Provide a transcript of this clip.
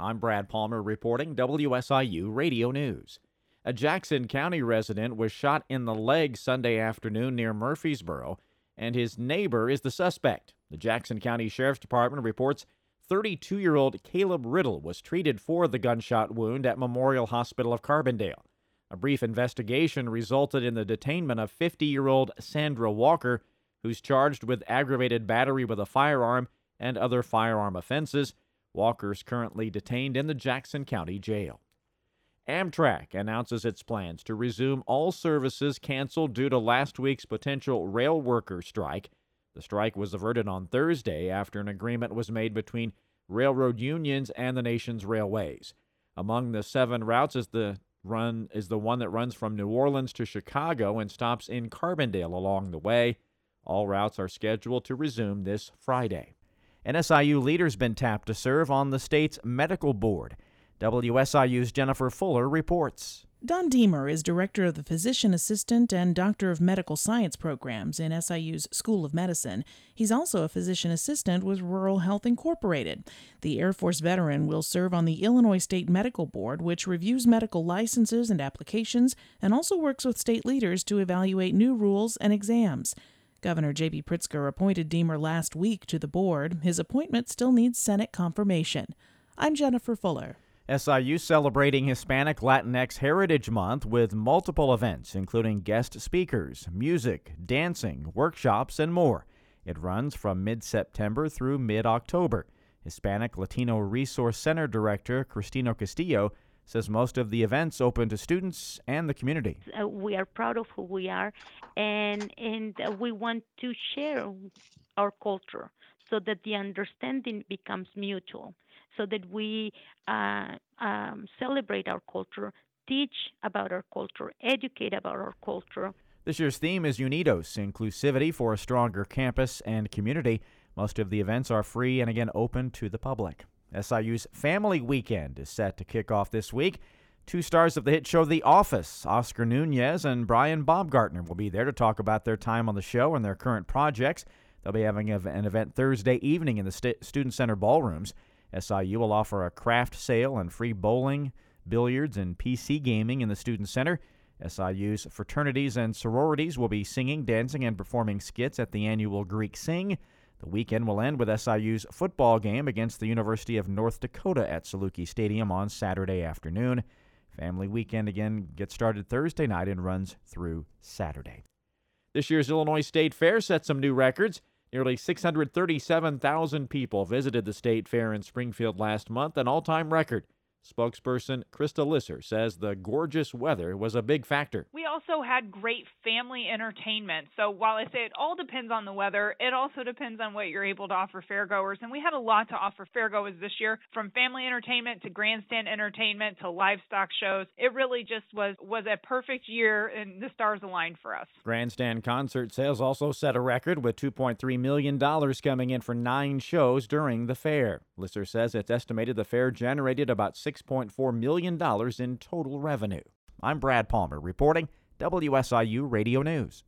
I'm Brad Palmer reporting WSIU Radio News. A Jackson County resident was shot in the leg Sunday afternoon near Murphysboro, and his neighbor is the suspect. The Jackson County Sheriff's Department reports 32 year old Caleb Riddle was treated for the gunshot wound at Memorial Hospital of Carbondale. A brief investigation resulted in the detainment of 50 year old Sandra Walker, who's charged with aggravated battery with a firearm and other firearm offenses. Walker's currently detained in the Jackson County Jail. Amtrak announces its plans to resume all services canceled due to last week's potential rail worker strike. The strike was averted on Thursday after an agreement was made between railroad unions and the nation's railways. Among the seven routes is the run is the one that runs from New Orleans to Chicago and stops in Carbondale along the way. All routes are scheduled to resume this Friday. An SIU leader's been tapped to serve on the state's medical board. WSIU's Jennifer Fuller reports. Don Deemer is director of the Physician Assistant and Doctor of Medical Science programs in SIU's School of Medicine. He's also a physician assistant with Rural Health Incorporated. The Air Force veteran will serve on the Illinois State Medical Board, which reviews medical licenses and applications and also works with state leaders to evaluate new rules and exams. Governor J.B. Pritzker appointed Deemer last week to the board. His appointment still needs Senate confirmation. I'm Jennifer Fuller. SIU celebrating Hispanic Latinx Heritage Month with multiple events, including guest speakers, music, dancing, workshops, and more. It runs from mid September through mid October. Hispanic Latino Resource Center Director Cristino Castillo says most of the events open to students and the community. Uh, we are proud of who we are, and and uh, we want to share our culture so that the understanding becomes mutual so that we uh, um, celebrate our culture, teach about our culture, educate about our culture. This year's theme is Unidos, inclusivity for a stronger campus and community. Most of the events are free and again open to the public. SIU's Family Weekend is set to kick off this week. Two stars of the hit show The Office, Oscar Nunez and Brian Baumgartner, will be there to talk about their time on the show and their current projects. They'll be having an event Thursday evening in the Student Center ballrooms. SIU will offer a craft sale and free bowling, billiards, and PC gaming in the Student Center. SIU's fraternities and sororities will be singing, dancing, and performing skits at the annual Greek Sing. The weekend will end with SIU's football game against the University of North Dakota at Saluki Stadium on Saturday afternoon. Family weekend again gets started Thursday night and runs through Saturday. This year's Illinois State Fair set some new records. Nearly 637,000 people visited the state fair in Springfield last month, an all time record. Spokesperson Krista Lisser says the gorgeous weather was a big factor. We also had great family entertainment. So while I say it all depends on the weather, it also depends on what you're able to offer fairgoers. And we had a lot to offer fairgoers this year, from family entertainment to grandstand entertainment to livestock shows. It really just was was a perfect year, and the stars aligned for us. Grandstand concert sales also set a record with 2.3 million dollars coming in for nine shows during the fair. Lisser says it's estimated the fair generated about $6.4 million in total revenue. I'm Brad Palmer reporting WSIU Radio News.